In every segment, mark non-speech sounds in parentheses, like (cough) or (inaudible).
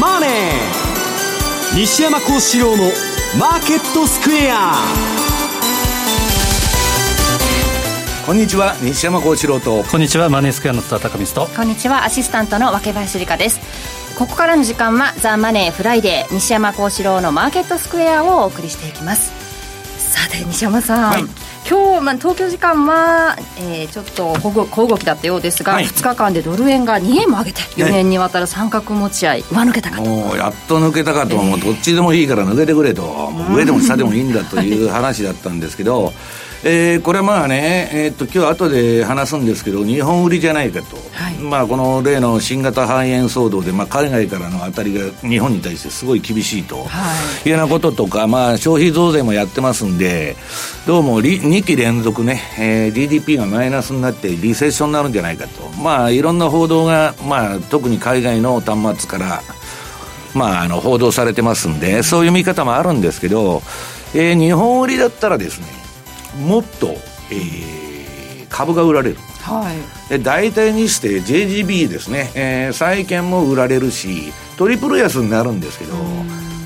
マネー」西山孝四郎の「マーケットスクエア」こんにちは西山孝四郎と。こんにちはマネースクエアの津田隆光と。こんにちはアシスタントの若林理香です。ここからの時間は「ザ・マネーフライデー西山孝四郎のマーケットスクエア」をお送りしていきます。さて西山さん、はい今日、まあ、東京時間は、えー、ちょっと小動きだったようですが、はい、2日間でドル円が2円も上げて4年にわたる三角持ち合い上抜けたかと。もうやっと抜けたかと、えー、もうどっちでもいいから抜けてくれと、上でも下でもいいんだという話だったんですけどえー、これはまあね、えー、っと今日後で話すんですけど、日本売りじゃないかと、はい、まあ、この例の新型肺炎騒動で、まあ、海外からの当たりが日本に対してすごい厳しいと、はい、いうようなこととか、まあ、消費増税もやってますんで、どうも2期連続ね、えー、GDP がマイナスになって、リセッションになるんじゃないかと、まあ、いろんな報道が、まあ、特に海外の端末から、まあ、あの報道されてますんで、そういう見方もあるんですけど、えー、日本売りだったらですね、もっと、えー、株が売られる、はい、で大体にして JGB ですね、えー、債券も売られるしトリプル安になるんですけど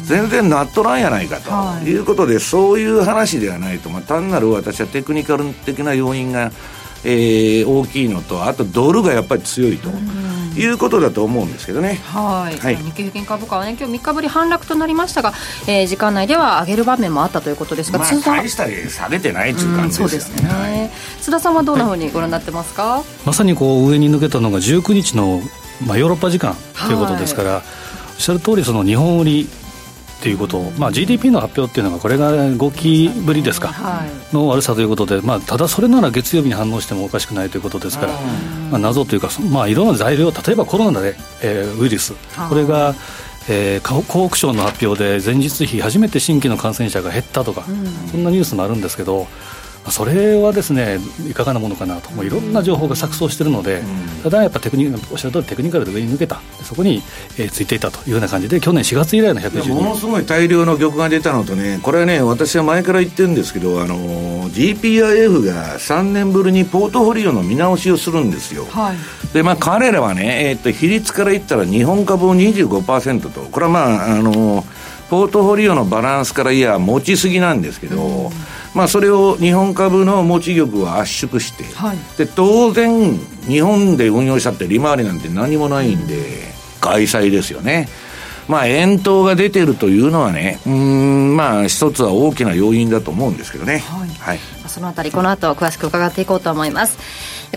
全然なっとらんやないかとい。うことで、はい、そういう話ではないと、まあ、単なる私はテクニカル的な要因がえー、大きいのとあとドルがやっぱり強いと。いうことだと思うんですけどね。はい。はい、日経平均株価はね、今日3日ぶり反落となりましたが、えー、時間内では上げる場面もあったということですが、まあ、大したり下げてないという感じです、ね、そうですね。津田さんはどんなふうにご覧になってますか？はい、まさにこう上に抜けたのが19日のまあヨーロッパ時間ということですから、はい、おっしゃる通りその日本売りっていうことまあ、GDP の発表っていうのがこれが5期ぶりですか、はい、の悪さということで、まあ、ただそれなら月曜日に反応してもおかしくないということですから、まあ、謎というか、まあ、いろんな材料例えばコロナで、えー、ウイルスこれが、えー、河北省の発表で前日比初めて新規の感染者が減ったとか、うん、そんなニュースもあるんですけどそれはですねいかがなものかなと。もういろんな情報が錯綜しているので、ただやっぱテクニおっしゃる通りテクニカルで上に抜けたそこに、えー、ついていたというような感じで去年4月以来の110ものすごい大量の玉が出たのとねこれはね私は前から言ってるんですけどあの GPIF が3年ぶりにポートフォリオの見直しをするんですよ、はい、でまあ彼らはね、えー、っと比率から言ったら日本株を25%と。これはまああのポートフォリオのバランスからいや持ちすぎなんですけど、うん。まあ、それを日本株の持ち玉を圧縮して、はい、で当然日本で運用したって利回りなんて何もないんで外債ですよね。まあ円頭が出てるというのはねうんまあ一つは大きな要因だと思うんですけどね。はい、はい、そのあたりこの後詳しく伺っていこうと思います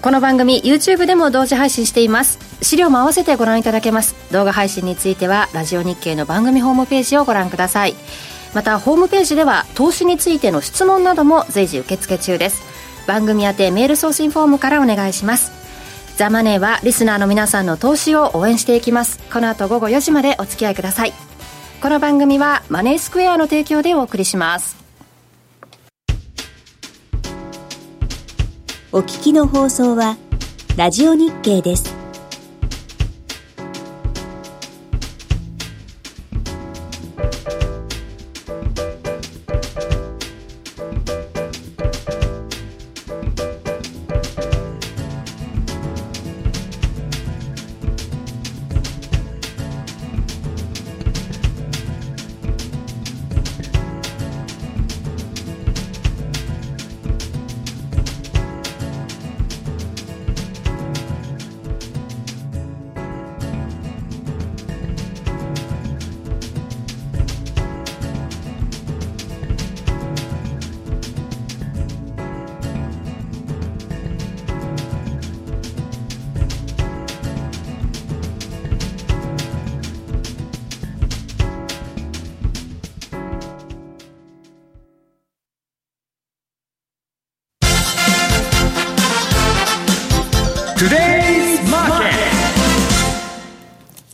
この番組 YouTube でも同時配信しています。資料も合わせてご覧いただけます。動画配信についてはラジオ日経の番組ホームページをご覧ください。またホームページでは投資についての質問なども随時受付中です。番組宛てメール送信フォームからお願いします。ザ・マネーはリスナーの皆さんの投資を応援していきます。この後午後4時までお付き合いください。この番組はマネースクエアの提供でお送りします。お聞きの放送はラジオ日経です。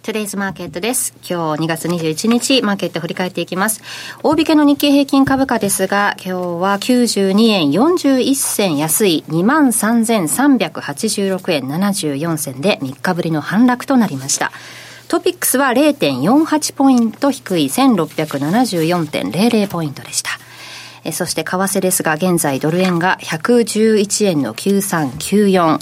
トゥデイズマーケットです。今日2月21日、マーケット振り返っていきます。大引けの日経平均株価ですが、今日は92円41銭安い23,386円74銭で3日ぶりの反落となりました。トピックスは0.48ポイント低い1674.00ポイントでした。えそして為替ですが、現在ドル円が111円の9394、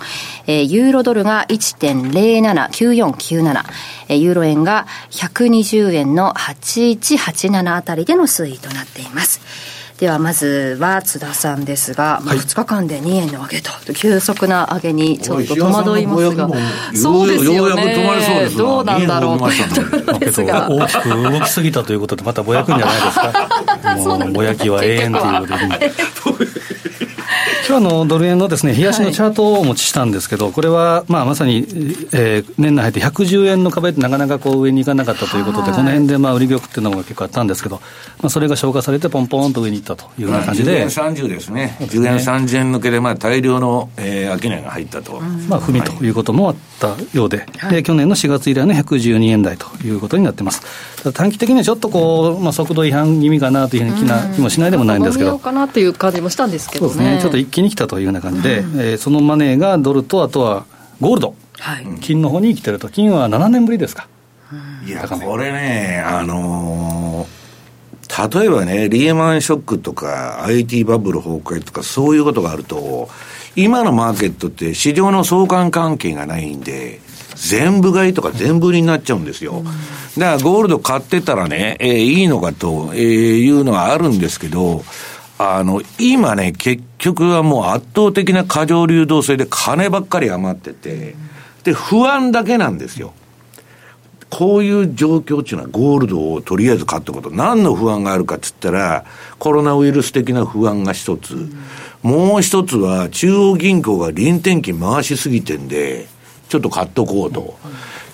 えユーロドルが1.079497、えユーロ円が120円の8187あたりでの推移となっています。ではまずは津田さんですが、まあ、2日間で2円の上げと、急速な上げにちょっと戸惑いますが、そうですよね、どうなんだろうと。いうところですが、大きく動きすぎたということで、またぼやくんじゃないですか、(laughs) もうぼやきは永遠ということで。今日のドル円のですね、冷やしのチャートをお持ちしたんですけど、これは、まあ、まさに、えー、年内入って110円の壁ってなかなかこう上に行かなかったということで、この辺でまあ売り玉っていうのが結構あったんですけど、まあ、それが消化されて、ポンポンと上に行ったというような感じで。10円30ですね。10円30円抜けで、まあ、大量の、えー、商いが入ったと。まあ、踏みということもあったようで、はい、で、去年の4月以来の112円台ということになってます。短期的にはちょっとこう、まあ、速度違反気味かなというふうな気もしないでもないんですけど。かなという感じもしたんですけどね。そうですね。ちょっと一気に来たというような感じで、うん、えー、そのマネーがドルと、あとはゴールド、はい、金の方に来てると、金は7年ぶりですか。いや、これね、あのー、例えばね、リーマンショックとか、IT バブル崩壊とか、そういうことがあると、今のマーケットって市場の相関関係がないんで、全部買いとか全部売りになっちゃうんですよ。だからゴールド買ってたらね、えー、いいのかというのはあるんですけど、あの、今ね、結局はもう圧倒的な過剰流動性で金ばっかり余ってて、で、不安だけなんですよ。こういう状況っていうのはゴールドをとりあえず買ったこと。何の不安があるかっつったら、コロナウイルス的な不安が一つ。もう一つは中央銀行が臨転機回しすぎてんで、ちょっと買っとこうと。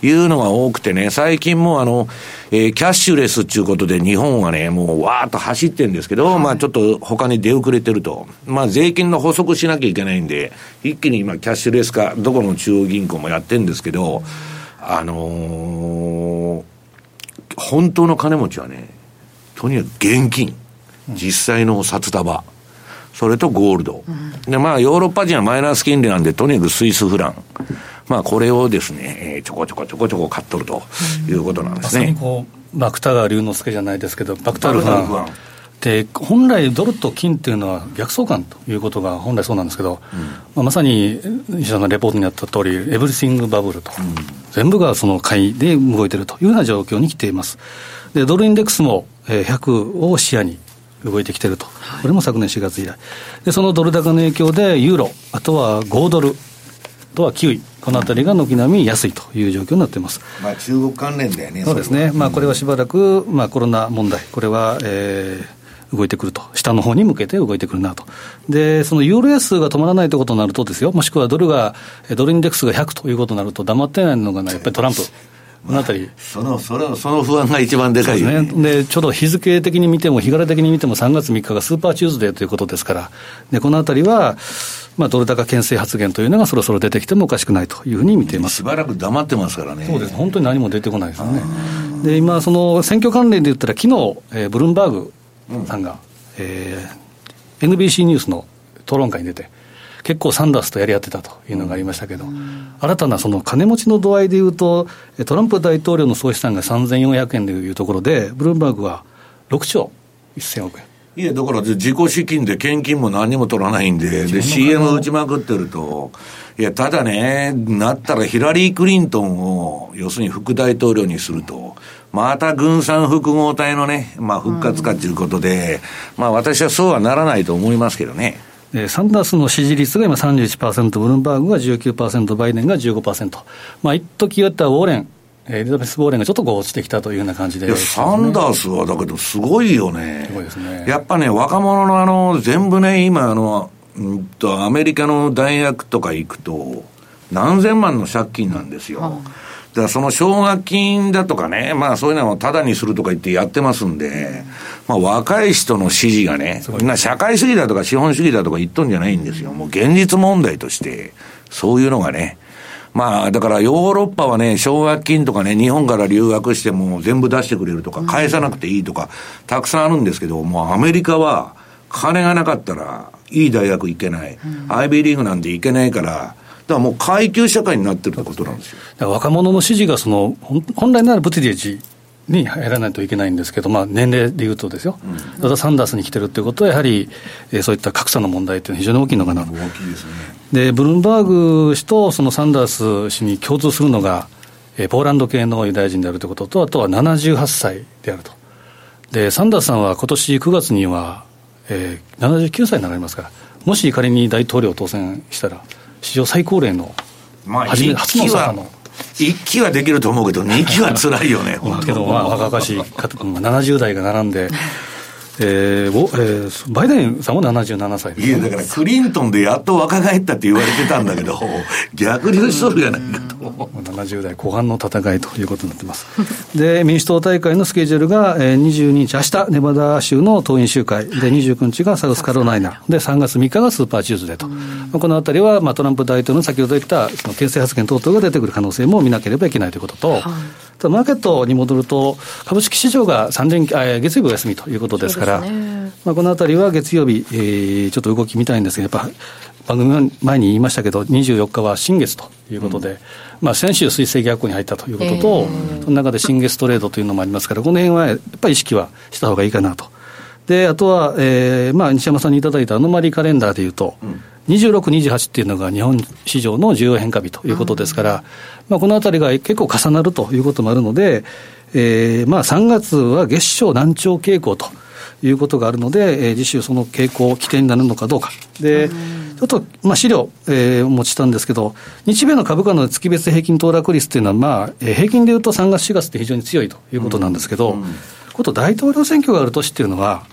いうのが多くてね、最近もあの、えー、キャッシュレスっていうことで日本はね、もうわーっと走ってるんですけど、はい、まあちょっと他に出遅れてると。まあ税金の補足しなきゃいけないんで、一気に今キャッシュレス化、どこの中央銀行もやってるんですけど、あのー、本当の金持ちはね、とにかく現金、実際の札束、それとゴールド。で、まあヨーロッパ人はマイナス金利なんで、とにかくスイスフラン。まあ、これをですね、ちょこちょこちょこちょこ買っとるということなんですね。ま、さにこう、芥川龍之介じゃないですけど、バクタルファン。で本来、ドルと金っていうのは逆相関ということが本来そうなんですけど、うん、まあ、まさに西田のレポートにあった通り、エブリシングバブルと、うん、全部がその買いで動いているというような状況に来ています。でドルインデックスも100を視野に動いてきていると、これも昨年4月以来、でそのドル高の影響で、ユーロ、あとは豪ドル、あとはキウイ、このあたりが軒並み安いという状況になっています。まあ、中国関連だよね。そうですね。まあ、これはしばらく、まあ、コロナ問題、これは、えー、動いてくると、下の方に向けて動いてくるなと。で、そのユーロ安が止まらないということになるとですよ、もしくはドルが、ドルインデックスが100ということになると、黙ってないのが、ね、やっぱりトランプ。このあたり、そのそのその不安が一番でかいね。でちょうど日付的に見ても、日柄的に見ても、3月3日がスーパーチューズデーということですから、でこのあたりは、まあ、ドル高牽制発言というのがそろそろ出てきてもおかしくないというふうに見ています。しばらく黙ってますからね。そうです、本当に何も出てこないですよね。で、今、その選挙関連で言ったら、昨日、えー、ブルームバーグさんが、うん、えー、NBC ニュースの討論会に出て、結構サンダースとやり合ってたというのがありましたけど、うん、新たなその金持ちの度合いでいうと、トランプ大統領の総資産が3400円というところで、ブルームバーグは6兆1000億円。いや、だから自己資金で献金も何にも取らないんで、で、CM 打ちまくってると、いや、ただね、なったらヒラリー・クリントンを、要するに副大統領にすると、また軍産複合体のね、まあ復活かということで、うん、まあ私はそうはならないと思いますけどね。サンダースの支持率が今31%、ブルームバーグが19%、バイデンが15%。まあ、一時言ったウォーレン、エリザベス・ボーレンがちょっとこう落ちてきたというような感じで、ね、サンダースはだけど、すごいよね。すごいですね。やっぱね、若者のあの、全部ね、今あの、うんと、アメリカの大学とか行くと、何千万の借金なんですよ。だからその奨学金だとかね、まあそういうのをタダにするとか言ってやってますんで、まあ若い人の支持がね、みんな社会主義だとか資本主義だとか言っとんじゃないんですよ。もう現実問題として、そういうのがね、まあ、だからヨーロッパはね、奨学金とかね、日本から留学しても全部出してくれるとか、返さなくていいとか、たくさんあるんですけど、もうアメリカは、金がなかったら、いい大学行けない、アイビーリーグなんて行けないから、だからもう階級社会になってるってことなんですよ。若者の支持がその、本来ならブティデージに入らないといけないんですけど、まあ、年齢でいうとですよ、うん、サンダースに来てるっていうことは、やはり、えー、そういった格差の問題っていうのは非常に大きいのかなと。大きいですね。で、ブルームバーグ氏とそのサンダース氏に共通するのが、えー、ポーランド系のユダヤ人であるということと、あとは78歳であると。で、サンダースさんは今年9月には、えー、79歳になられますから、もし仮に大統領当選したら、史上最高齢の、まあ、初め初の左の。1期はできると思うけど、2期は辛いよね、(laughs) けど、まあ、若々しい方、70代が並んで、えーえー、バイデンさんも77歳いや、だからクリントンでやっと若返ったって言われてたんだけど、(laughs) 逆流しとるやないかと。70代後半の戦いということになってます。で、民主党大会のスケジュールが、えー、22日、明日、ネバダ州の党員集会、で、29日がサウスカロライナ、で、3月3日がスーパーチューズデーと。このあたりは、まあ、トランプ大統領の先ほど言った、その牽制発言等々が出てくる可能性も見なければいけないということと、はいマーケットに戻ると、株式市場が3連あ月曜日お休みということですから、ね、まあ、このあたりは月曜日、えー、ちょっと動き見たいんですが、やっぱ番組前に言いましたけど、24日は新月ということで、うん、まあ、先週、水星逆行に入ったということと、えー、その中で新月トレードというのもありますから、この辺はやっぱり意識はした方がいいかなと。であとは、えーまあ、西山さんにいただいたアノマリーカレンダーでいうと、うん26、28っていうのが日本市場の重要変化日ということですから、まあ、このあたりが結構重なるということもあるので、えー、まあ3月は月賞難聴傾向ということがあるので、えー、次週その傾向、起点になるのかどうか。で、ちょっと、まあ、資料、えー、持ちたんですけど、日米の株価の月別平均騰落率っていうのは、まあ、平均でいうと3月、4月って非常に強いということなんですけど、こと大統領選挙がある年っていうのは、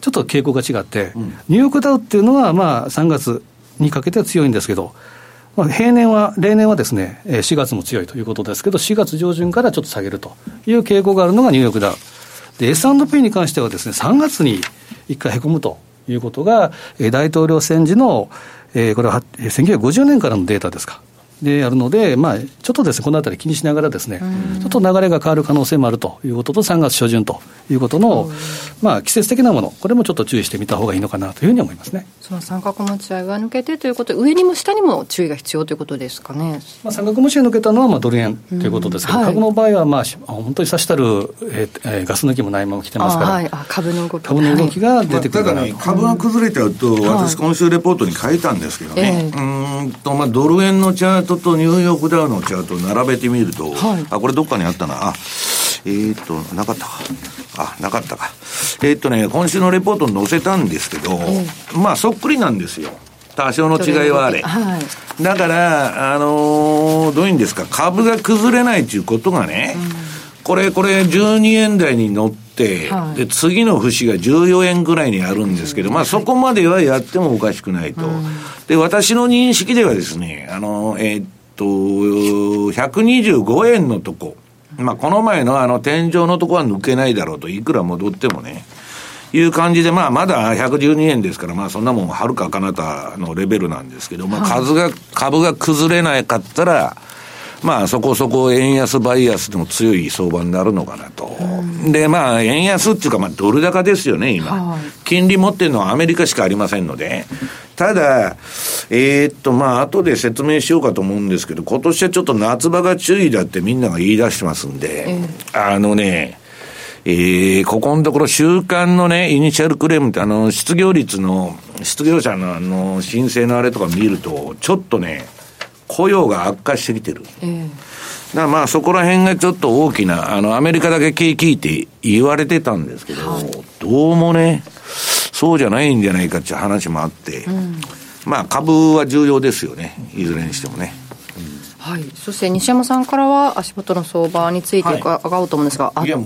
ちょっと傾向が違って、ニューヨークダウっていうのは、まあ、3月、にかけては強いんですけど、まあ、平年は、例年はですね、4月も強いということですけど、4月上旬からちょっと下げるという傾向があるのがニューヨークダウ。で、S&P に関してはですね、3月に1回へこむということが、大統領選時の、えー、これは1950年からのデータですか。であるので、まあ、ちょっとですね、このあたり気にしながらですね、ちょっと流れが変わる可能性もあるということと、3月初旬ということの、まあ、季節的なもの、これもちょっと注意してみた方がいいのかなというふうに思いますね。その三角持ち合いが抜けてということ上にも下にも注意が必要ということですかね。まあ、三角持ち合い抜けたのは、まあ、ドル円ということですけど、はい、株の場合は、まあ、本当にさしたる、えー、ガス抜きもないまま来てますから、はい、株の動き株の動きが出てくるかな、まあ、ただね、株が崩れちゃうと、私、今週レポートに書いたんですけどね、えー、うんと、まあ、ドル円のチャートとニューヨークダウのチャートを並べてみると、はい、あ、これどっかにあったな。あ、えー、っと、なかったか。あ、なかったか。えー、っとね、今週のレポートに載せたんですけど、まあ、そっくりなんですよ。多少の違いはあれ。はい、だから、あのー、どういうんですか、株が崩れないということがね、うん、これ、これ、12円台に乗って、はい、で、次の節が14円ぐらいにあるんですけど、まあ、そこまではやってもおかしくないと。うん、で、私の認識ではですね、あの、えー、っと、125円のとこ、まあ、この前のあの天井のとこは抜けないだろうと、いくら戻ってもね、いう感じで、まあ、まだ112円ですから、まあ、そんなもんはるか彼方のレベルなんですけど、まあ、数が、株が崩れなかったら、まあ、そこそこ円安、バイアスでも強い相場になるのかなと。で、まあ、円安っていうか、まあ、ドル高ですよね、今。金利持ってるのはアメリカしかありませんので。ただ、えー、っと、まあ、後で説明しようかと思うんですけど、今年はちょっと夏場が注意だってみんなが言い出してますんで、あのね、えー、ここのところ週間のね、 initial claim って、あの、失業率の、失業者のあの、申請のあれとか見ると、ちょっとね、雇用が悪化してきてる。えー、だからまあそこら辺がちょっと大きな、あの、アメリカだけ景気って言われてたんですけど、はい、どうもね、そうじゃないんじゃないかっていう話もあって、うん、まあ株は重要ですよね、いずれにしてもね。はい、そして西山さんからは足元の相場について伺おうと思うんですが、はい、いや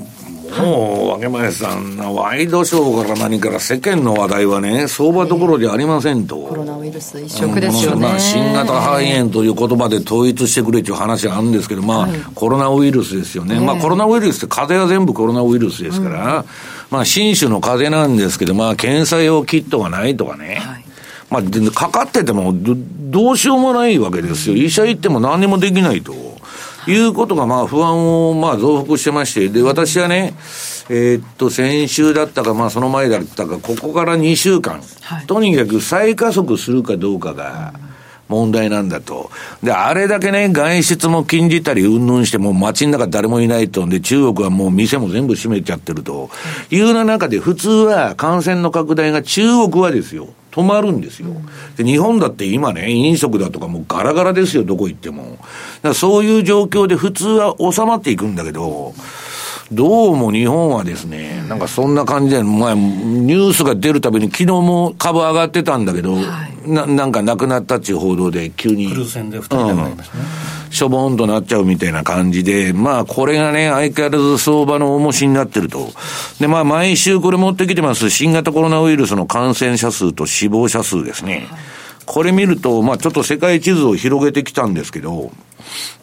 もう、わけ前さん、ワイドショーから何から世間の話題はね、相場どころじゃありませんと。コロナウイルス一色ですよね。まあ、新型肺炎という言葉で統一してくれという話があるんですけど、まあ、はい、コロナウイルスですよね。まあ、コロナウイルスって風邪は全部コロナウイルスですから、うん、まあ、新種の風邪なんですけど、まあ、検査用キットがないとかね。はいまあ、かかっててもど、どうしようもないわけですよ。医者行っても何もできないと。いうことが、まあ、不安を、まあ、増幅してまして、で、私はね、えー、っと、先週だったか、まあ、その前だったか、ここから2週間、はい、とにかく再加速するかどうかが、問題なんだと。で、あれだけね、外出も禁じたり、うんぬんして、もう街の中誰もいないと。で、中国はもう店も全部閉めちゃってると。いうな中で、普通は感染の拡大が中国はですよ。止まるんですよ。で、日本だって今ね、飲食だとかもうガラガラですよ、どこ行っても。だからそういう状況で普通は収まっていくんだけど、どうも日本はですね、なんかそんな感じで、まあ、ニュースが出るたびに、昨日も株上がってたんだけど、はい、ななんかなくなったっていう報道で、急に。クルー船で2人りましたね。しょぼんとなっちゃうみたいな感じで、まあ、これがね、相変わらず相場の重しになってると。で、まあ、毎週これ持ってきてます、新型コロナウイルスの感染者数と死亡者数ですね。これ見ると、まあ、ちょっと世界地図を広げてきたんですけど、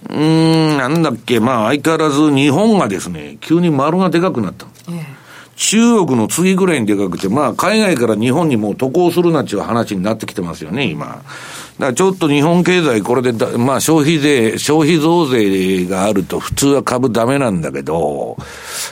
うーん、なんだっけ、まあ相変わらず日本がですね、急に丸がでかくなった。ええ中国の次ぐらいにでかくて、まあ、海外から日本にもう渡航するなっていう話になってきてますよね、今。だからちょっと日本経済、これでだ、まあ、消費税、消費増税があると普通は株ダメなんだけど、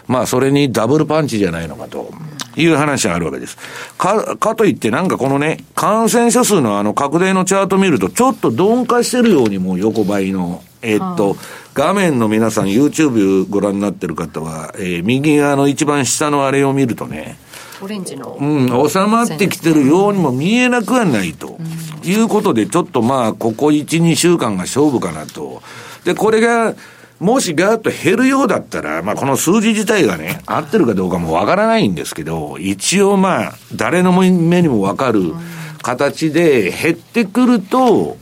まあ、それにダブルパンチじゃないのかと。いう話があるわけです。か、かといってなんかこのね、感染者数のあの拡大のチャート見ると、ちょっと鈍化してるようにもう横ばいの、え、っと、画面の皆さん YouTube ご覧になってる方は、えー、右側の一番下のあれを見るとね、オレンジの。うん、収まってきてるようにも見えなくはないと。いうことで、ちょっとまあ、ここ1、2週間が勝負かなと。で、これが、もしガーッと減るようだったら、まあ、この数字自体がね、合ってるかどうかもわからないんですけど、一応まあ、誰の目にもわかる形で減ってくると、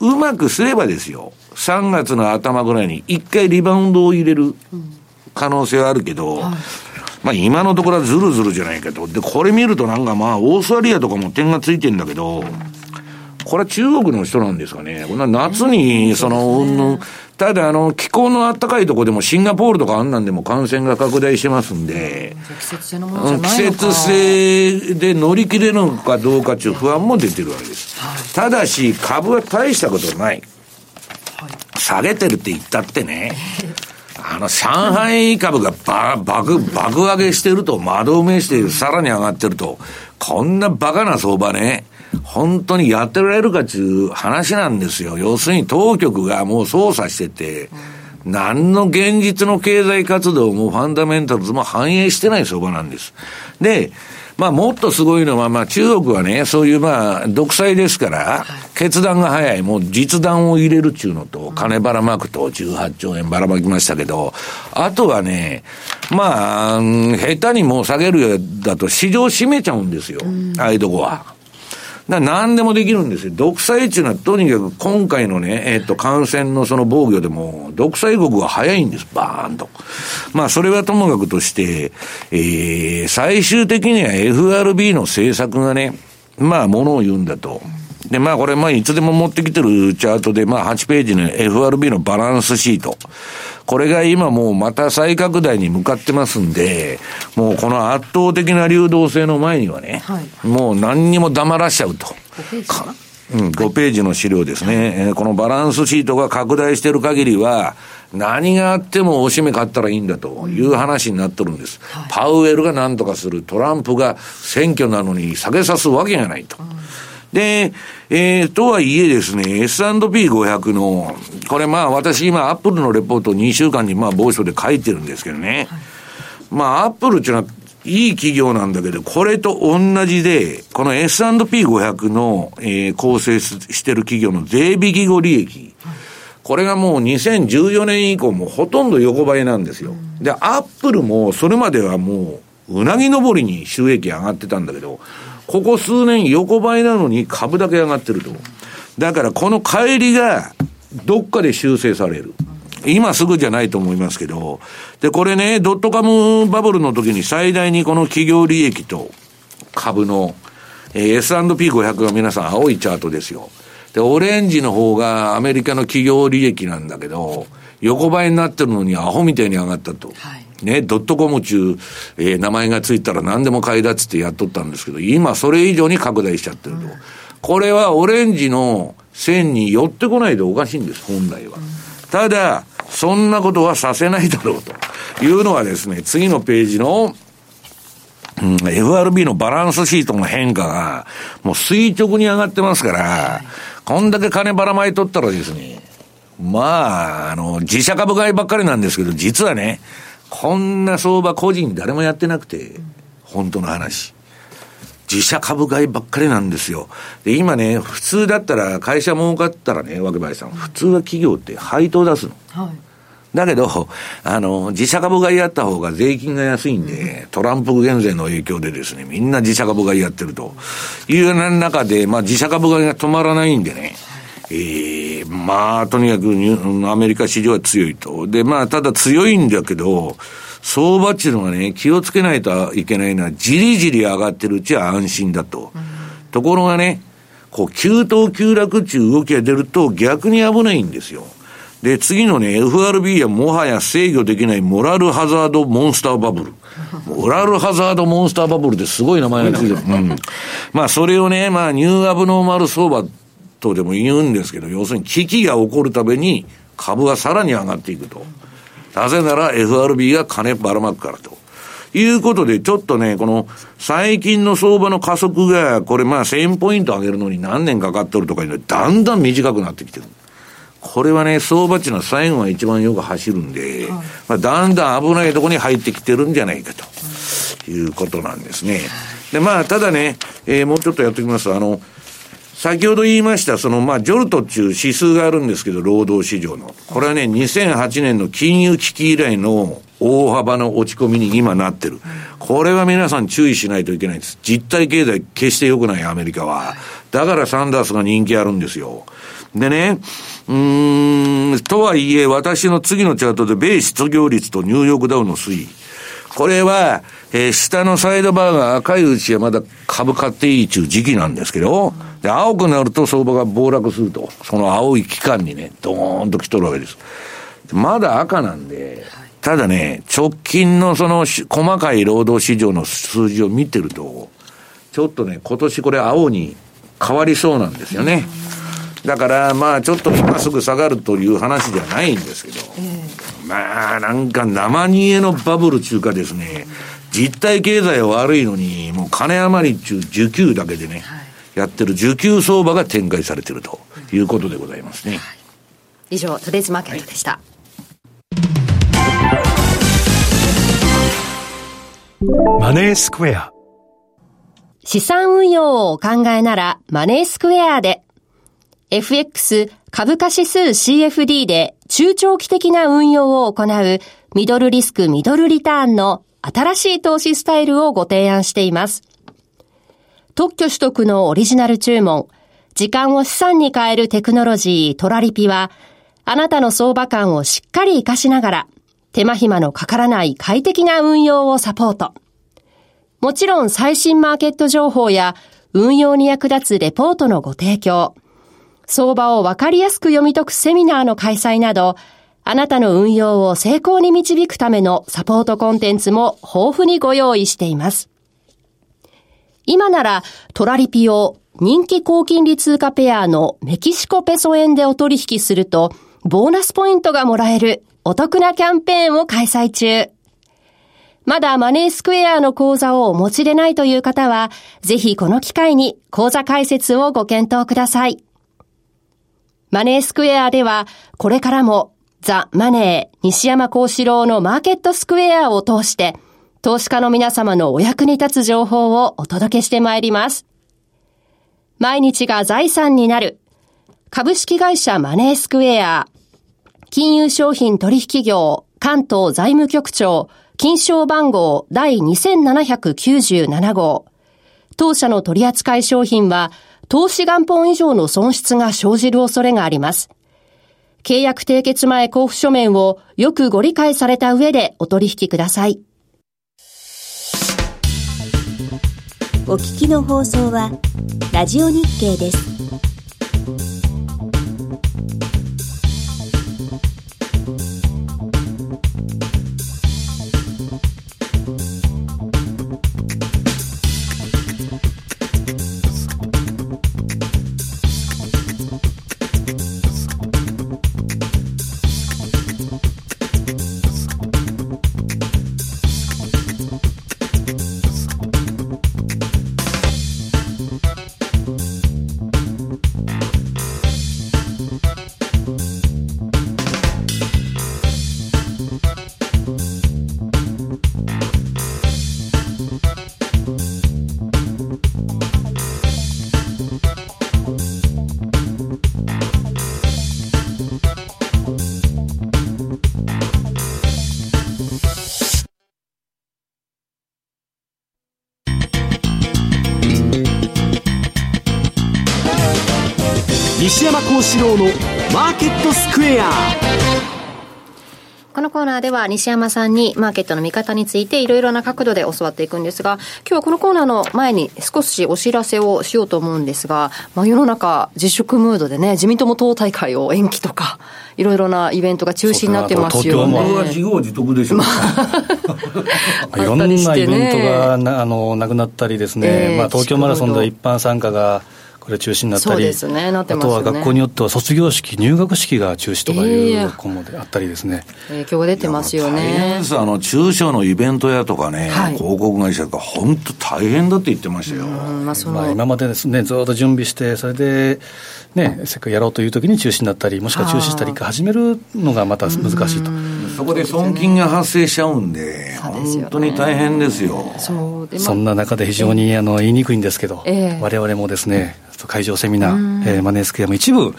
うまくすればですよ、3月の頭ぐらいに一回リバウンドを入れる可能性はあるけど、まあ今のところはずるずるじゃないけど、で、これ見るとなんかまあ、オーストラリアとかも点がついてんだけど、これは中国の人なんですかね。こんな夏に、その、うんぬん、ただ、あの、気候の暖かいとこでもシンガポールとかあんなんでも感染が拡大してますんで、季節性のものじゃない季節性で乗り切れるのかどうかという不安も出てるわけです。はい、ただし、株は大したことない。下げてるって言ったってね、あの、上海株がバ爆、爆上げしてると、窓埋めしてさらに上がってると、こんなバカな相場ね、本当にやってられるかっていう話なんですよ。要するに当局がもう操作してて、何の現実の経済活動もファンダメンタルズも反映してない相場なんです。で、まあもっとすごいのは、まあ中国はね、そういうまあ独裁ですから、決断が早い、もう実弾を入れるっちゅうのと、金ばらまくと18兆円ばらまきましたけど、あとはね、まあ、下手にもう下げるようだと市場閉めちゃうんですよ、ああいうとこは。だ何でもできるんですよ。独裁っていうのはとにかく今回のね、えっ、と、感染のその防御でも、独裁国は早いんです、バーンと。まあ、それはともかくとして、えー、最終的には FRB の政策がね、まあ、ものを言うんだと。で、まあこれ、まあいつでも持ってきてるチャートで、まあ8ページの FRB のバランスシート。これが今もうまた再拡大に向かってますんで、もうこの圧倒的な流動性の前にはね、はい、もう何にも黙らしちゃうと。うん、5ページの資料ですね、はい、このバランスシートが拡大している限りは、何があってもおしめ買ったらいいんだという話になってるんです。はい、パウエルが何とかする、トランプが選挙なのに下げさすわけがないと。うんで、えー、とはいえですね、S&P500 の、これまあ私今アップルのレポート2週間にまあ某所で書いてるんですけどね。はい、まあアップルっていうのはいい企業なんだけど、これと同じで、この S&P500 の、えー、構成してる企業の税引き後利益。これがもう2014年以降もほとんど横ばいなんですよ。で、アップルもそれまではもう、うなぎ登りに収益上がってたんだけど、ここ数年横ばいなのに株だけ上がってると。だからこの帰りがどっかで修正される。今すぐじゃないと思いますけど。で、これね、ドットカムバブルの時に最大にこの企業利益と株の、えー、S&P500 が皆さん青いチャートですよ。で、オレンジの方がアメリカの企業利益なんだけど、横ばいになってるのにアホみたいに上がったと。はいね、ドットコム中、えー、名前がついたら何でも買いだっつってやっとったんですけど、今それ以上に拡大しちゃってると。うん、これはオレンジの線に寄ってこないでおかしいんです、本来は。うん、ただ、そんなことはさせないだろうというのはですね、次のページの、うん、FRB のバランスシートの変化が、もう垂直に上がってますから、こんだけ金ばらまいとったらですね、まあ、あの、自社株買いばっかりなんですけど、実はね、こんな相場個人誰もやってなくて、本当の話。自社株買いばっかりなんですよ。で、今ね、普通だったら、会社儲かったらね、若林さん、普通は企業って配当出すの。はい、だけど、あの、自社株買いやった方が税金が安いんで、トランプ減税の影響でですね、みんな自社株買いやってるという中で、まあ自社株買いが止まらないんでね、えまあ、とにかくアメリカ市場は強いと。で、まあ、ただ強いんだけど、相場っていうのはね、気をつけないといけないのは、じりじり上がってるうちは安心だと。うん、ところがね、こう、急騰急落っていう動きが出ると逆に危ないんですよ。で、次のね、FRB はもはや制御できないモラルハザードモンスターバブル。モラルハザードモンスターバブルってすごい名前がついてる。うん。まあ、それをね、まあ、ニューアブノーマル相場とでも言うんですけど、要するに危機が起こるたびに株がさらに上がっていくと。なぜなら FRB が金ばらまくからと。いうことで、ちょっとね、この最近の相場の加速が、これまあ1000ポイント上げるのに何年かかってるとかいうのはだんだん短くなってきてる。これはね、相場っていうの最後が一番よく走るんで、まあ、だんだん危ないとこに入ってきてるんじゃないかということなんですね。で、まあ、ただね、えー、もうちょっとやっておきます。あの、先ほど言いました、その、まあ、ジョルトっていう指数があるんですけど、労働市場の。これはね、2008年の金融危機以来の大幅な落ち込みに今なってる。これは皆さん注意しないといけないんです。実体経済決して良くないアメリカは。だからサンダースが人気あるんですよ。でね、うーん、とはいえ、私の次のチャートで、米失業率とニューヨークダウンの推移。これは、えー、下のサイドバーが赤いうちはまだ株買っていいっていう時期なんですけど、で、青くなると相場が暴落すると。その青い期間にね、ドーンと来とるわけです。まだ赤なんで、ただね、直近のその細かい労働市場の数字を見てると、ちょっとね、今年これ青に変わりそうなんですよね。だから、まあ、ちょっと今すぐ下がるという話じゃないんですけど、まあ、なんか生煮えのバブル中華ですね、実体経済は悪いのに、もう金余り中受給だけでね、はいやってる受給相場が展開されているということでございますね。以上、トレーズマーケットでした。マネースクエア。資産運用をお考えなら、マネースクエアで。FX 株価指数 CFD で中長期的な運用を行うミドルリスクミドルリターンの新しい投資スタイルをご提案しています。特許取得のオリジナル注文、時間を資産に変えるテクノロジートラリピは、あなたの相場感をしっかり活かしながら、手間暇のかからない快適な運用をサポート。もちろん最新マーケット情報や運用に役立つレポートのご提供、相場をわかりやすく読み解くセミナーの開催など、あなたの運用を成功に導くためのサポートコンテンツも豊富にご用意しています。今ならトラリピを人気高金利通貨ペアのメキシコペソ円でお取引すると、ボーナスポイントがもらえるお得なキャンペーンを開催中。まだマネースクエアの口座をお持ちでないという方は、ぜひこの機会に口座開設をご検討ください。マネースクエアでは、これからもザ・マネー西山幸四郎のマーケットスクエアを通して、投資家の皆様のお役に立つ情報をお届けしてまいります。毎日が財産になる。株式会社マネースクエア。金融商品取引業関東財務局長金賞番号第2797号。当社の取扱い商品は投資元本以上の損失が生じる恐れがあります。契約締結前交付書面をよくご理解された上でお取引ください。お聞きの放送はラジオ日経です。幸四郎のマーケットスクエア。このコーナーでは西山さんにマーケットの見方についていろいろな角度で教わっていくんですが、今日はこのコーナーの前に少しお知らせをしようと思うんですが、まあ世の中自粛ムードでね、自民党も党大会を延期とか、いろいろなイベントが中止になってますよね。僕は自業自得でしょう、ま (laughs) あ、いろんなイベントがなあのなくなったりですね、えー、まあ、東京マラソンでは一般参加がこれ中止になったり、ねね、あとは学校によっては卒業式、入学式が中止とかいう学校もあったりですね、えー、影響が出てますよね。あの中小のイベント屋とかね、はい、広告会社とか、本当大変だって言ってましたよ。まあ、まあ、今までですね、ずっと準備して、それで、ね、せっかくやろうという時に中止になったり、もしくは中止したりか始めるのがまた難しいと。そこで損金が発生しちゃうんで、本当に大変ですよ。そんな中で非常にあの言いにくいんですけど、えー、我々もですね、会場セミナー、えー、マネースクエアも一部、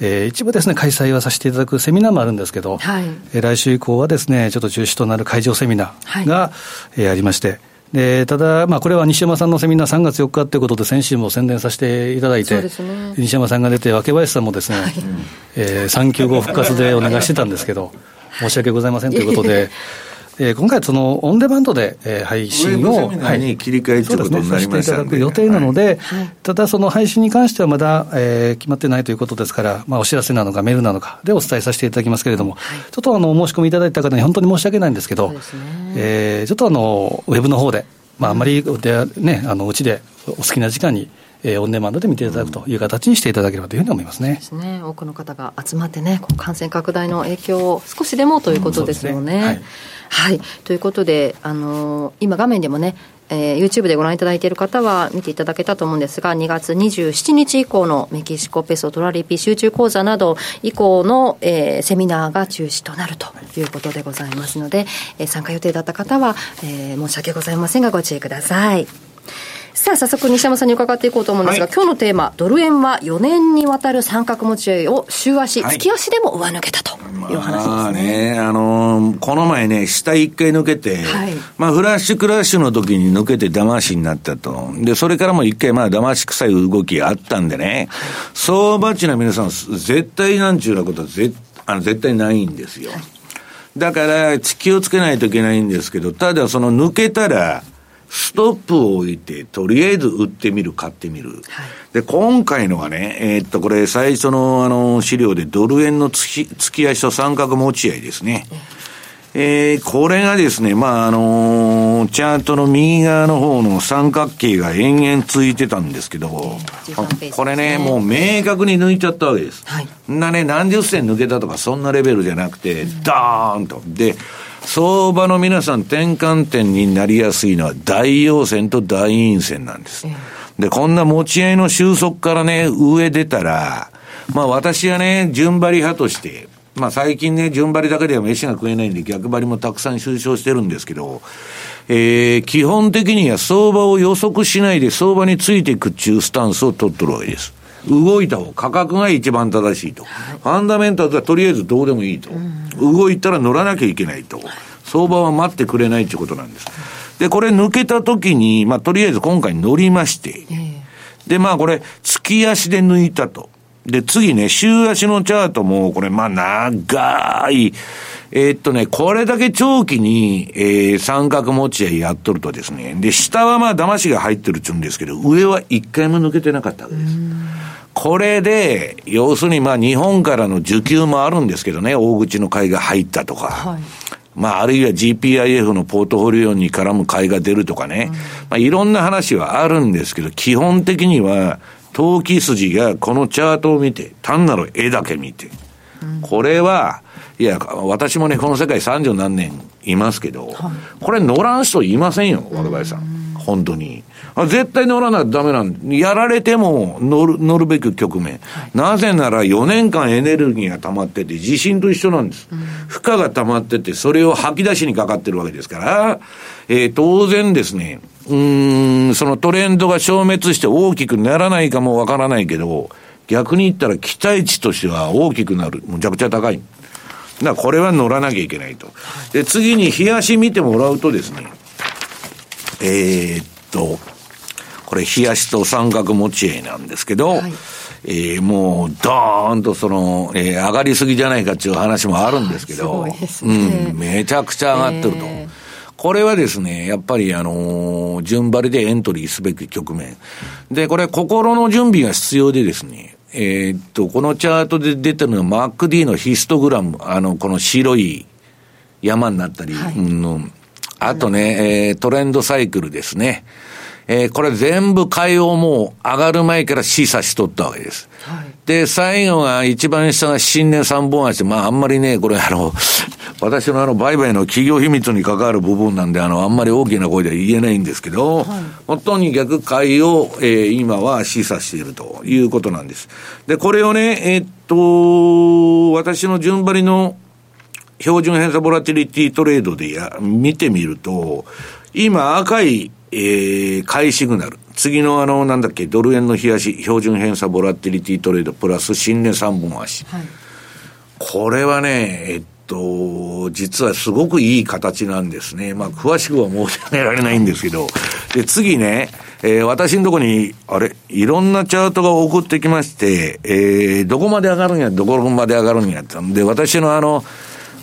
えー、一部ですね、開催はさせていただくセミナーもあるんですけど、はい、えー、来週以降はですね、ちょっと中止となる会場セミナーが、はい、えー、ありまして、でただ、まあ、これは西山さんのセミナー3月4日ということで、先週も宣伝させていただいて、ね、西山さんが出て、若林さんもですね、はい、えー、3級後復活でお願いしてたんですけど、申し訳ございませんということで、(laughs) えー、今回、そのオンデマンドで、えー、配信を、はい、切り替えということになりました、ね、ていただく予定なので、はい、ただその配信に関してはまだ、えー、決まってないということですから、まあ、お知らせなのかメールなのかでお伝えさせていただきますけれども、はい、ちょっとあのお申し込みいただいた方に本当に申し訳ないんですけど、ね。えー、ちょっとあのウェブの方で、まあ、あんまりで、ね、あのうちでお好きな時間に、えー、オンデマンドで見ていただくという形にしていただければというふうに思いますね。ですね多くの方が集まってね、感染拡大の影響を少しでもということですよね。うん、はいはい、ということで、あのー、今、画面でもね、えー、YouTube でご覧いただいている方は見ていただけたと思うんですが、2月27日以降のメキシコペソトラリピ集中講座など以降の、えー、セミナーが中止となるということでございますので、えー、参加予定だった方は、えー、申し訳ございませんがご注意ください。さあ、早速西山さんに伺っていこうと思うんですが、はい、今日のテーマ、ドル円は4年にわたる三角持ち合いを週足、はい、月足でも上抜けたという話ですね。まあね、あのー、この前ね、下一回抜けて、はい、まあフラッシュクラッシュの時に抜けて騙しになったと。で、それからも一回まあ騙し臭い動きがあったんでね、相場値の皆さん、絶対なんちゅうなことは絶あの絶対ないんですよ。だから、気をつけないといけないんですけど、ただその抜けたら、ストップを置いて、とりあえず売ってみる、買ってみる。はい、で、今回のはね、えー、っと、これ最初のあの資料でドル円の月月足と三角持ち合いですね。えー、これがですね、まあ、あのー、チャートの右側の方の三角形が延々ついてたんですけど、ね、これね、もう明確に抜いちゃったわけです。はい、なね、何十銭抜けたとかそんなレベルじゃなくて、ダーンと。で、相場の皆さん転換点になりやすいのは大陽線と大陰線なんです。で、こんな持ち合いの収束からね、上出たら、まあ私はね、順張り派として、まあ最近ね、順張りだけでは飯が食えないんで逆張りもたくさん収賞してるんですけど、えー、基本的には相場を予測しないで相場についていくっていうスタンスを取っとるわけです。動いた方、価格が一番正しいと。ファンダメンタルはとりあえずどうでもいいと。動いたら乗らなきゃいけないと。相場は待ってくれないということなんです。で、これ抜けた時に、まあ、とりあえず今回乗りまして、で、まあ、これ、月足で抜いたと。で、次ね、週足のチャートも、これ、まあ、長い、えー、っとね、これだけ長期に、えー、三角持ち合いやっとるとですね、で、下はまあ、騙しが入ってるっちゅうんですけど、上は一回も抜けてなかったわけです。これで、要するにまあ日本からの需給もあるんですけどね、大口の買いが入ったとか。はい、まあ、あるいは GPIF のポートフォリオに絡む買いが出るとかね。うん、まあ、いろんな話はあるんですけど、基本的には、投機筋がこのチャートを見て、単なる絵だけ見て、うん、これは、いや、私もね、この世界三十何年いますけど、はい、これ乗らん人いませんよ、若林さん。本当に。絶対乗らないとダメなんやられても乗る、乗るべき局面。はい、なぜなら4年間エネルギーが溜まってて、地震と一緒なんです。うん、負荷が溜まってて、それを吐き出しにかかってるわけですから、えー、当然ですね、うん、そのトレンドが消滅して大きくならないかもわからないけど、逆に言ったら期待値としては大きくなる。むちゃくちゃ高い。だからこれは乗らなきゃいけないと。で、次に冷やし見てもらうとですね、えー、っと、これ、冷やしと三角持ち合いなんですけど、はい、えー、もう、ドーンとその、えー、上がりすぎじゃないかっていう話もあるんですけど、ね、うん、めちゃくちゃ上がってると。えーこれはですね、やっぱりあのー、順張りでエントリーすべき局面。で、これ心の準備が必要でですね、えー、っと、このチャートで出てるのは MacD のヒストグラム、あの、この白い山になったり、はい、うん、あとね、えー、トレンドサイクルですね。えー、これ全部買いをもう上がる前から示唆しとったわけです。はい、で、最後が一番下が新年三本足。まああんまりね、これあの、私のあの、売買の企業秘密に関わる部分なんで、あの、あんまり大きな声では言えないんですけど、はい、本当に逆買いを、えー、今は示唆しているということなんです。で、これをね、えー、っと、私の順張りの標準偏差ボラティリティトレードでや、見てみると、今赤い、えー、買いシグナル。次のあの、なんだっけ、ドル円の冷やし、標準偏差ボラティリティトレードプラス新年3本足。はい、これはね、えっと、実はすごくいい形なんですね。まあ、詳しくは申し上げられないんですけど。で、次ね、えー、私のとこに、あれ、いろんなチャートが送ってきまして、えー、どこまで上がるんや、どこまで上がるんやって。で、私のあの、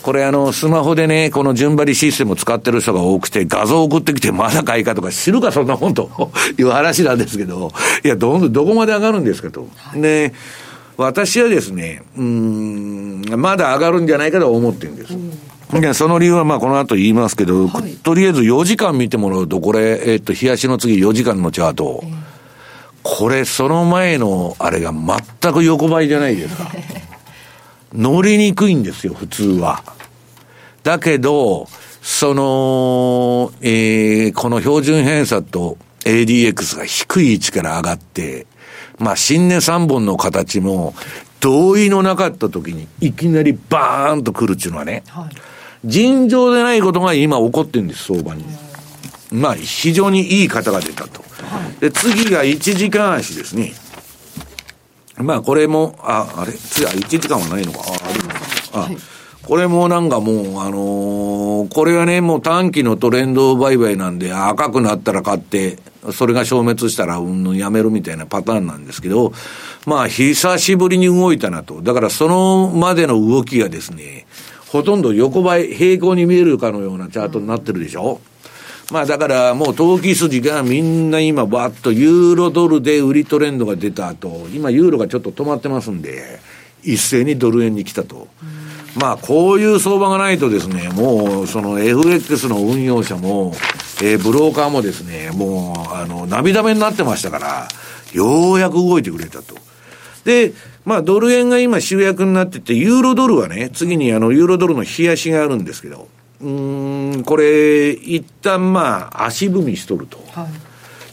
これあの、スマホでね、この順張りシステムを使ってる人が多くて、画像送ってきて、まだ買いかとか、知るか、そんなもんと (laughs) いう話なんですけど、いや、ど、どこまで上がるんですかと。で、私はですね、うん、まだ上がるんじゃないかと思ってるんです。で、その理由はまあこの後言いますけど、はい、とりあえず4時間見てもらうと、これ、えっと、冷やしの次4時間のチャート、これ、その前のあれが全く横ばいじゃないですか。(laughs) 乗りにくいんですよ、普通は。だけど、その、えー、この標準偏差と ADX が低い位置から上がって、まあ、新年3本の形も、同意のなかった時に、いきなりバーンと来るっていうのはね、はい、尋常でないことが今起こってるんです、相場に。まあ、非常にいい方が出たと。はい、で、次が1時間足ですね。まあ、これも、あ、あれ？次は1時間はないのか。あ、あるのか。あ、はいこれもなんかもう、あのー、これはね、もう短期のトレンド売買なんで、赤くなったら買って、それが消滅したら、うん、やめるみたいなパターンなんですけど、まあ、久しぶりに動いたなと。だからそのまでの動きがですね、ほとんど横ばい、平行に見えるかのようなチャートになってるでしょ、まあだからもう投機筋がみんな今バッとユーロドルで売りトレンドが出た後、今ユーロがちょっと止まってますんで、一斉にドル円に来たと。まあ、こういう相場がないとですね、もう、その FX の運用者も、えー、ブローカーもですね、もう、あの、涙目になってましたから、ようやく動いてくれたと。で、まあ、ドル円が今主役になってて、ユーロドルはね、次にあの、ユーロドルの冷やしがあるんですけど、うん、これ、一旦まあ、足踏みしとると。は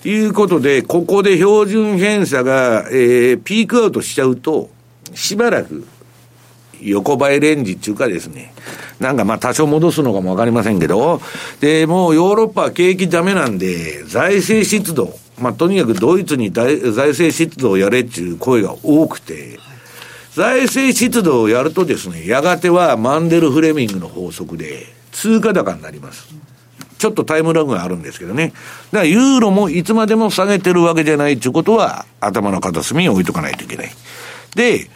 い、いうことで、ここで標準偏差が、えー、ピークアウトしちゃうと、しばらく、横ばいレンジっていうかですね、なんかまあ多少戻すのかもわかりませんけど、で、もうヨーロッパは景気ダメなんで、財政出動、まあとにかくドイツに財政出動をやれっていう声が多くて、財政出動をやるとですね、やがてはマンデル・フレミングの法則で、通貨高になります。ちょっとタイムラグがあるんですけどね。だからユーロもいつまでも下げてるわけじゃないっていうことは、頭の片隅に置いとかないといけない。で、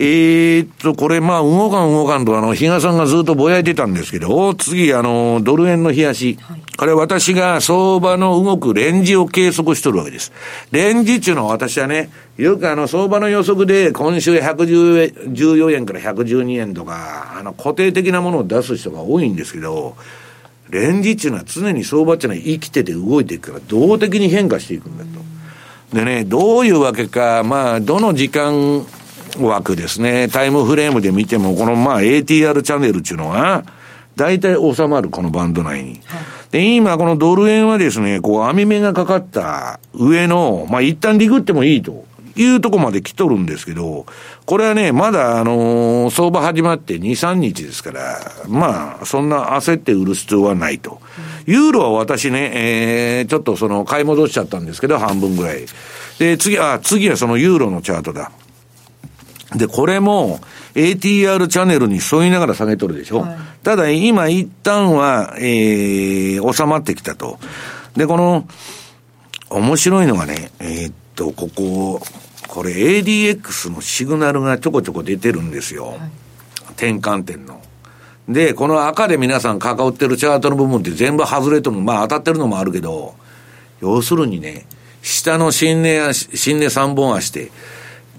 えー、っと、これ、まあ、動かん動かんと、あの、比嘉さんがずっとぼやいてたんですけど、次、あの、ドル円の冷やし。はい、これ私が相場の動くレンジを計測しとるわけです。レンジっていうのは私はね、よくあの、相場の予測で今週114円から112円とか、あの、固定的なものを出す人が多いんですけど、レンジっていうのは常に相場っていうのは生きてて動いていくから、動的に変化していくんだと。でね、どういうわけか、まあ、どの時間枠ですね、タイムフレームで見ても、このまあ ATR チャンネルっていうのは、大体収まる、このバンド内に。で、今、このドル円はですね、こう、網目がかかった上の、まあ、一旦リグってもいいというとこまで来とるんですけど、これはね、まだ、あのー、相場始まって2、3日ですから、まあ、そんな焦って売る必要はないと。ユーロは私ね、えー、ちょっとその、買い戻しちゃったんですけど、半分ぐらい。で、次、あ、次はそのユーロのチャートだ。で、これも ATR チャンネルに沿いながら下げとるでしょ。はい、ただ、今一旦は、えー、収まってきたと。で、この、面白いのがね、えー、っと、ここ、ここれ ADX のシグナルがちょこちょこ出てるんですよ。はい、転換点の。で、この赤で皆さん関わってるチャートの部分って全部外れとるの、まあ当たってるのもあるけど、要するにね、下の新値足、新値3本足で、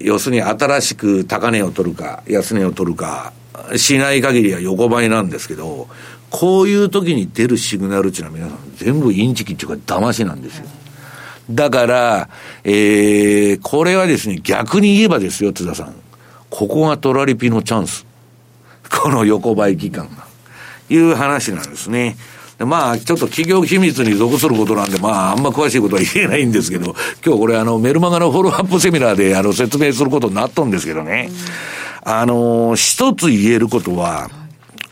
要するに新しく高値を取るか、安値を取るか、しない限りは横ばいなんですけど、こういう時に出るシグナルっていうのは皆さん全部インチキっていうか騙しなんですよ。だから、えー、これはですね、逆に言えばですよ、津田さん。ここがトラリピのチャンス。この横ばい期間が。いう話なんですね。まあ、ちょっと企業秘密に属することなんで、まあ、あんま詳しいことは言えないんですけど、今日これあの、メルマガのフォローアップセミナーであの、説明することになったんですけどね。あの、一つ言えることは、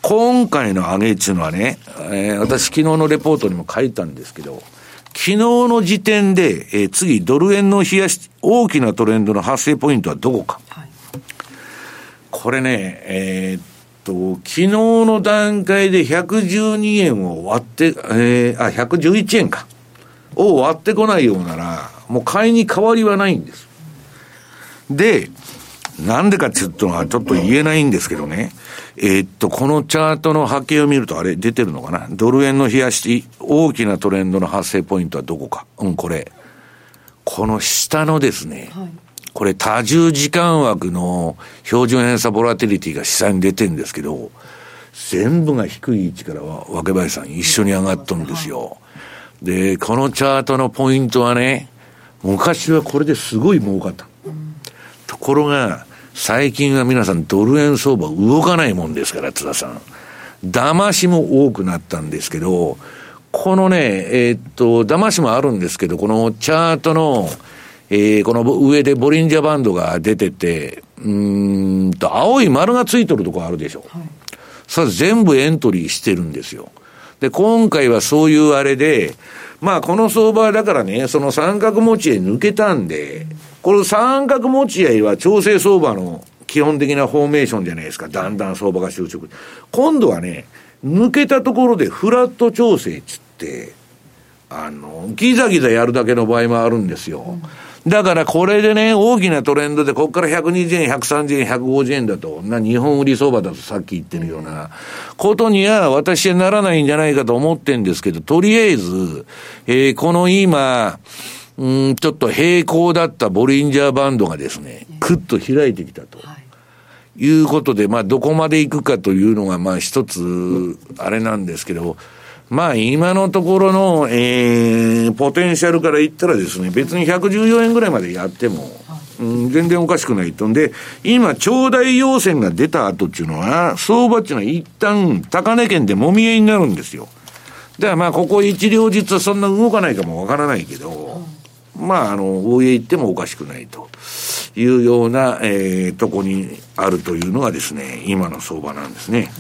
今回の上げっていうのはね、えー、私昨日のレポートにも書いたんですけど、昨日の時点で、えー、次、ドル円の冷やし、大きなトレンドの発生ポイントはどこか。はい、これね、えー、っと、昨日の段階で112円を割って、えー、あ、111円か。を割ってこないようなら、もう買いに変わりはないんです。で、なんでかっていうのはちょっと言えないんですけどね。えー、っと、このチャートの波形を見るとあれ出てるのかな？ドル円の冷やし、大きなトレンドの発生ポイントはどこか？うん、これ。この下のですね、はい、これ多重時間枠の標準偏差ボラティリティが下に出てるんですけど、全部が低い位置からは、若林さん一緒に上がっとるんですよ。で、このチャートのポイントはね、昔はこれですごい儲かった。ところが、最近は皆さんドル円相場動かないもんですから、津田さん。騙しも多くなったんですけど、このね、えー、っと、騙しもあるんですけど、このチャートの、えー、この上でボリンジャーバンドが出てて、うんと、青い丸がついとるとこあるでしょ。はい、それ全部エントリーしてるんですよ。で、今回はそういうあれで、まあこの相場だからね、その三角持ちへ抜けたんで、この三角持ち合いは調整相場の基本的なフォーメーションじゃないですか。だんだん相場が収束。今度はね、抜けたところでフラット調整っつって、あの、ギザギザやるだけの場合もあるんですよ。だからこれでね、大きなトレンドで、ここから120円、130円、150円だと、な、日本売り相場だとさっき言ってるような。ことには私はならないんじゃないかと思ってんですけど、とりあえず、えー、この今、うん、ちょっと平行だったボリンジャーバンドがですね、くっと開いてきたと。い。うことで、まあ、どこまで行くかというのが、まあ、一つ、あれなんですけど、まあ、今のところの、えー、ポテンシャルから言ったらですね、別に114円ぐらいまでやっても、うん、全然おかしくないと。んで、今、長大要線が出た後っていうのは、相場っていうのは一旦、高値圏でもみ合いになるんですよ。だからまあ、ここ一両日はそんな動かないかもわからないけど、まあ、あの、大江行ってもおかしくないというような、えー、とこにあるというのがですね、今の相場なんですね。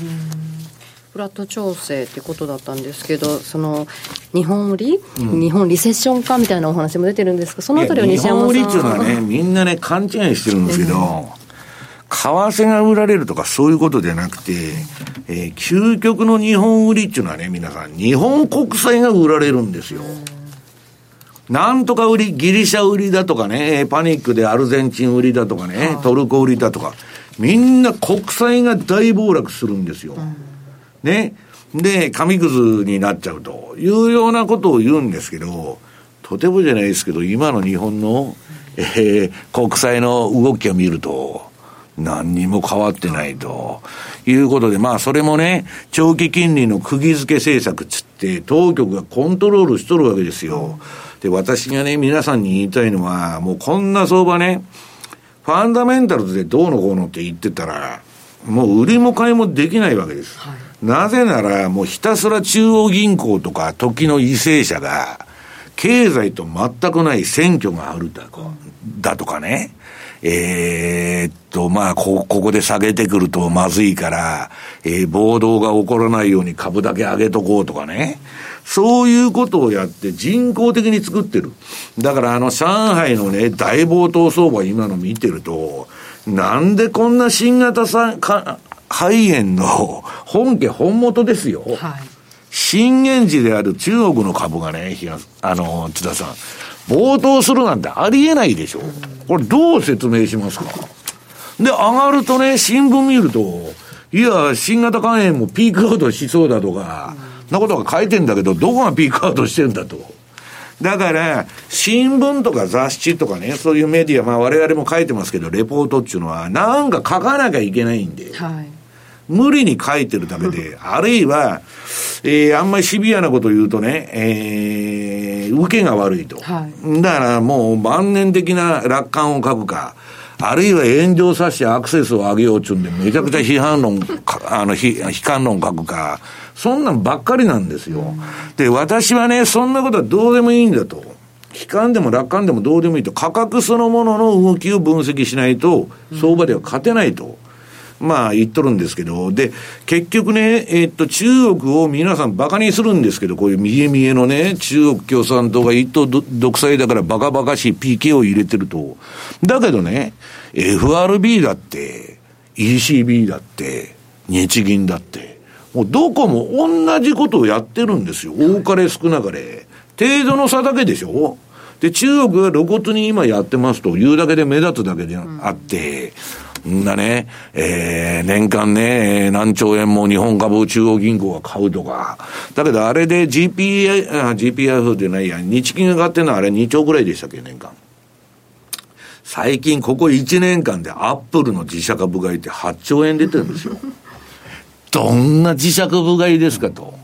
フラット調整ってことだったんですけど、その日本売り、うん、日本リセッションかみたいなお話も出てるんですが、そのあたりは西山さん。日本売りっていうのはね、(laughs) みんなね、勘違いしてるんですけど、為替が売られるとかそういうことじゃなくて、えー、究極の日本売りっていうのはね、皆さん、日本国債が売られるんですよ。なんとか売り、ギリシャ売りだとかね、パニックでアルゼンチン売りだとかね、トルコ売りだとか、みんな国債が大暴落するんですよ。ね。で、紙くずになっちゃうというようなことを言うんですけど、とてもじゃないですけど、今の日本の、えー、国債の動きを見ると、何にも変わってないということで、まあそれもね、長期金利の釘付け政策つって、当局がコントロールしとるわけですよ。で、私がね、皆さんに言いたいのは、もうこんな相場ね、ファンダメンタルズでどうのこうのって言ってたら、もう売りも買いもできないわけです。はい、なぜなら、もうひたすら中央銀行とか時の為政者が、経済と全くない選挙があるだだとかね、えー、っと、まあこ、ここで下げてくるとまずいから、えー、暴動が起こらないように株だけ上げとこうとかね。そういうことをやって人工的に作ってる。だからあの上海のね、大暴動相場今の見てると、なんでこんな新型さか肺炎の (laughs) 本家本元ですよ。はい、震源地である中国の株がね、あの、津田さん。暴騰するなんてありえないでしょ。これどう説明しますか？で、上がるとね、新聞見ると、いや、新型肝炎もピークアウトしそうだとか、なことが書いてんだけど、どこがピークアウトしてんだと。だから、新聞とか雑誌とかね、そういうメディア、まあ我々も書いてますけど、レポートっていうのは、なんか書かなきゃいけないんで。はい無理に書いてるだけで、(laughs) あるいは、えー、あんまりシビアなこと言うとね、えー、受けが悪いと。はい、だからもう万年的な楽観を書くか、あるいは炎上させてアクセスを上げようっちゅうんで、めちゃくちゃ批判論、(laughs) あの、悲観論書くか、そんなんばっかりなんですよ。で、私はね、そんなことはどうでもいいんだと。悲観でも楽観でもどうでもいいと。価格そのものの動きを分析しないと、相場では勝てないと。まあ言っとるんですけど、で、結局ね、えー、っと、中国を皆さん馬鹿にするんですけど、こういう見え見えのね、中国共産党が一党独裁だからバカバカしい PK を入れてると。だけどね、FRB だって、ECB だって、日銀だって、もうどこも同じことをやってるんですよ。多かれ少なかれ。程度の差だけでしょで、中国が露骨に今やってますというだけで目立つだけであって、うんなね、えー、年間ね、何兆円も日本株を中央銀行が買うとか。だけどあれで GPI、GPIF でないや、日銀が買ってるのはあれ2兆ぐらいでしたっけ、年間。最近ここ1年間でアップルの自社株買いって8兆円出てるんですよ。どんな自社株買いですかと。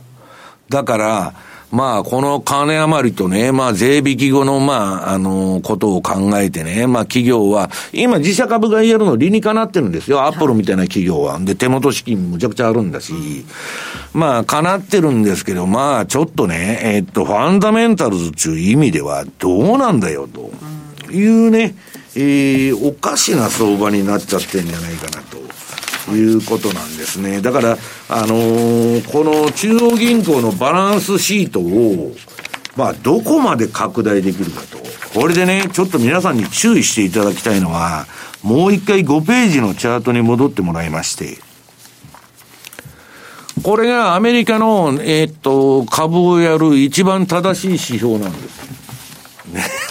だから、まあ、この金余りとね、まあ、税引き後の、まあ、あの、ことを考えてね、まあ、企業は、今、自社株買いやるの理にかなってるんですよ。アップルみたいな企業は。で、手元資金むちゃくちゃあるんだし、まあ、かなってるんですけど、まあ、ちょっとね、えっと、ファンダメンタルズっていう意味では、どうなんだよ、というね、えー、おかしな相場になっちゃってんじゃないかなと。いうことなんですね。だから、あのー、この中央銀行のバランスシートを、まあ、どこまで拡大できるかと。これでね、ちょっと皆さんに注意していただきたいのは、もう一回5ページのチャートに戻ってもらいまして、これがアメリカの、えー、っと、株をやる一番正しい指標なんです。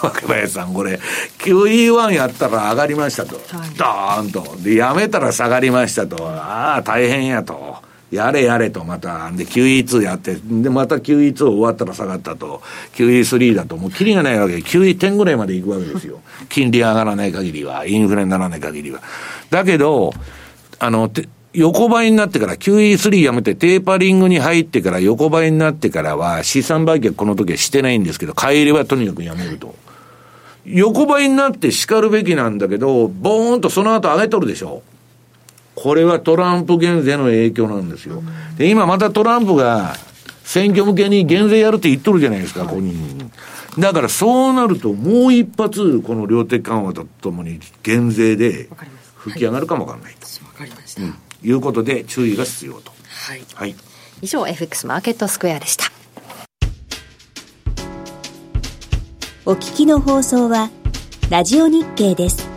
ね、若林さん、これ、QE1 やったら上がりましたと。はい、ドーンと。で、やめたら下がりましたと。ああ、大変やと。やれやれと、また。で、QE2 やって、で、また QE2 終わったら下がったと。QE3 だと、もうキリがないわけで、QE10 ぐらいまで行くわけですよ。金利上がらない限りは、インフレにならない限りは。だけど、あの、横ばいになってから、QE3 やめてテーパリングに入ってから横ばいになってからは資産売却この時はしてないんですけど、買い入れはとにかくやめると。横ばいになって叱るべきなんだけど、ボーンとその後上げとるでしょ。これはトランプ減税の影響なんですよ。で、今またトランプが選挙向けに減税やるって言っとるじゃないですか、ここに。だからそうなるともう一発、この量的緩和とともに減税で吹き上がるかもわかんない。わ、かりました。うんいうことで注意が必要と。はい。はい、以上 FX マーケットスクエアでした。お聞きの放送はラジオ日経です。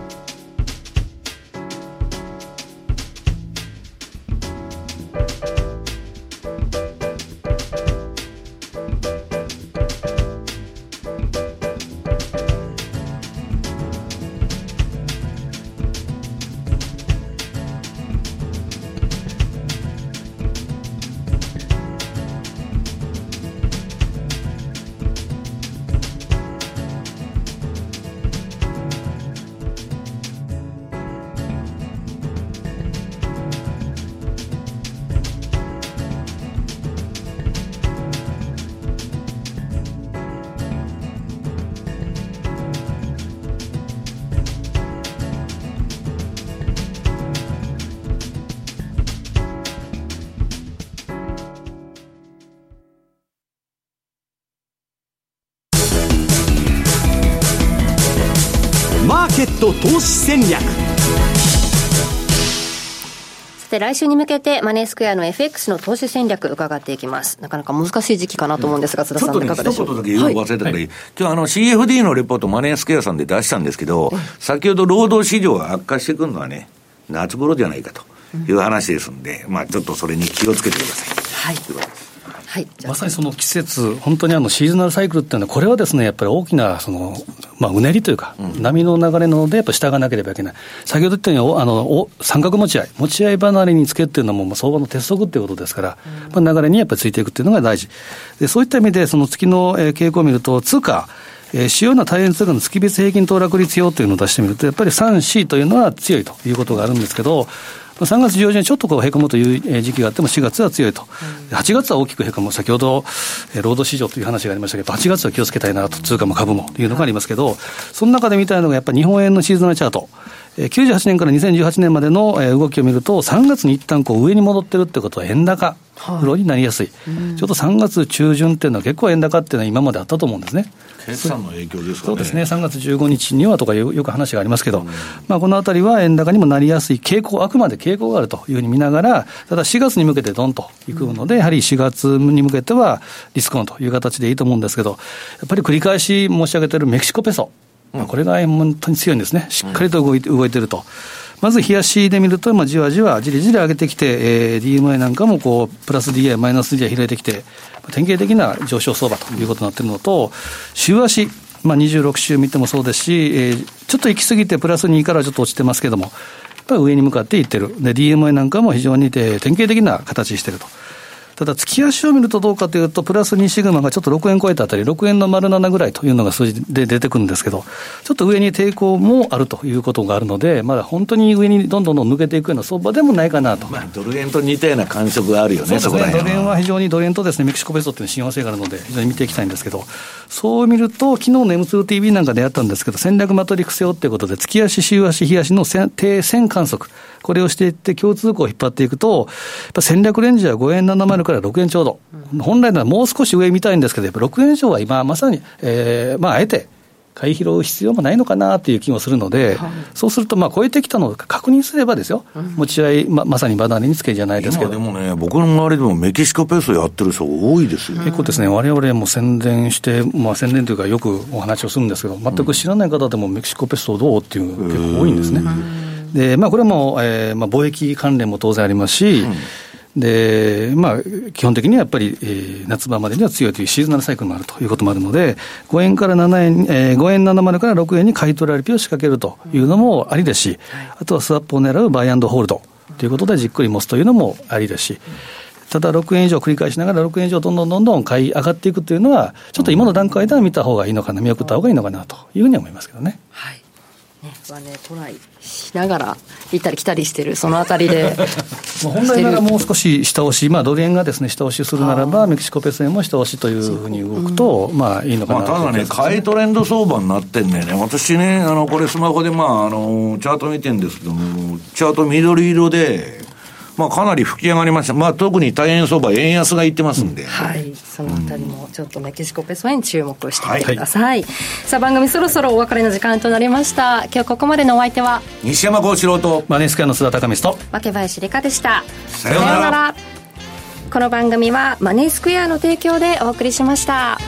ト投資戦略。さて来週に向けてマネースクエアの FX の投資戦略伺っていきます。なかなか難しい時期かなと思うんですが、津田さん、いかがでしょう？ちょっとね、一言だけ言うの忘れたから、はい、今日あの CFD のレポートマネースクエアさんで出したんですけど、先ほど労働市場が悪化してくるのはね、夏頃じゃないかという話ですんで、まあちょっとそれに気をつけてください。はい。はい、まさにその季節、本当にあのシーズナルサイクルっていうのは、これはですね、やっぱり大きなその、まあ、うねりというか、うん、波の流れなので、やっぱ従わなければいけない。先ほど言ったように、あの三角持ち合い、持ち合い離れにつけっていうのも、相場の鉄則っていうことですから、うん、まあ、流れにやっぱりついていくっていうのが大事。でそういった意味で、その月の傾向を見ると、通貨、えー、主要な大変通貨の月別平均騰落率表というのを出してみると、やっぱり3、4というのは強いということがあるんですけど、3月上旬ちょっとこうへこむという時期があっても、4月は強いと、8月は大きくへこむ、先ほど、労働市場という話がありましたけど、8月は気をつけたいなと、通貨も株もというのがありますけど、その中で見たいのが、やっぱり日本円のシーズナルチャート。98年から2018年までの動きを見ると、3月に一旦こう上に戻ってるってことは円高フロになりやすい、はい、ちょっと3月中旬っていうのは、結構円高っていうのは今まであったと思うんですね。決算の影響ですか、ね、そうですね、3月15日にはとかよく話がありますけど、うん、まあ、このあたりは円高にもなりやすい傾向、あくまで傾向があるというふうに見ながら、ただ4月に向けてどんといくので、やはり4月に向けてはリスクオンという形でいいと思うんですけど、やっぱり繰り返し申し上げているメキシコペソ、まあ、これが本当に強いんですね、しっかりと動いて,、動いてると。まず冷やしで見ると、まあ、じわじわ、じりじり上げてきて、えー、DMI なんかもこうプラス DI、マイナス DI 開いてきて、典型的な上昇相場ということになっているのと、週足、まあ、26週見てもそうですし、えー、ちょっと行き過ぎてプラス2からちょっと落ちてますけども、やっぱり上に向かっていってる。で、DMI なんかも非常に典型的な形していると。ただ、月足を見るとどうかというと、プラス2シグマがちょっと6円超えたあたり、6円の丸7ぐらいというのが数字で出てくるんですけど、ちょっと上に抵抗もあるということがあるので、まだ本当に上にどんどんどん抜けていくような相場でもないかなと。まあ、ドル円と似たような感触があるよね、そこらドル円は非常にドル円とですね、メキシコペソっていう親和性があるので、非常に見ていきたいんですけど、そう見ると、昨日の M2TV なんかでやったんですけど、戦略マトリックス用っていうことで、月足、週足、日足の低線観測、これをしていって、共通項を引っ張っていくと、やっぱ戦略レンジは5円70から6円ちょうど、うん、本来ならもう少し上見たいんですけど、やっぱ6円以上は今、まさに、えー、まあ、あえて、買い拾う必要もないのかなという気もするので、はい、そうすると、まあ超えてきたのを確認すればですよ、うん、持ち合い、ままさにバナナにつけじゃないですけど。でもね、僕の周りでもメキシコペースやってる人多いですよ、結構ですね、われわれも宣伝して、まあ、宣伝というか、よくお話をするんですけど、全く知らない方でもメキシコペソどうっていう、結構多いんですね。でまあ、これも、えーまあ、貿易関連も当然ありますし、うん。で、まあ、基本的にはやっぱり、えー、夏場までには強いというシーズナルサイクルもあるということもあるので、5円から7円、えー、5円70から6円に買い取られるを仕掛けるというのもありですし、あとはスワップを狙うバイアンドホールドということでじっくり持つというのもありですし、ただ6円以上繰り返しながら6円以上どんどんどんどん買い上がっていくというのは、ちょっと今の段階では見た方がいいのかな、見送った方がいいのかなというふうに思いますけどね。はい。ね、はね、トライしながら行ったり来たりしてる、そのあたりで。(laughs) 本来ならもう少し下押し、まあ、ドル円がです、ね、下押しするならば、メキシコペソ円も下押しというふうに動くと、まあいいのかな、まあ、ただね、買いトレンド相場になってんだよね、私ね、あのこれ、スマホで、まあ、あのチャート見てるんですけども、チャート緑色で、まあ、かなり吹き上がりました、まあ、特に大変相場、円安がいってますんで、うん、はい、そのあたりもちょっとメキシコペソ円注目してみてください、はい、さあ番組そろそろお別れの時間となりました。今日ここまでのお相手は？西山幸四郎と。マネースクエアの須田貴光と。若林理香でした。さようなら。この番組はマネースクエアの提供でお送りしました。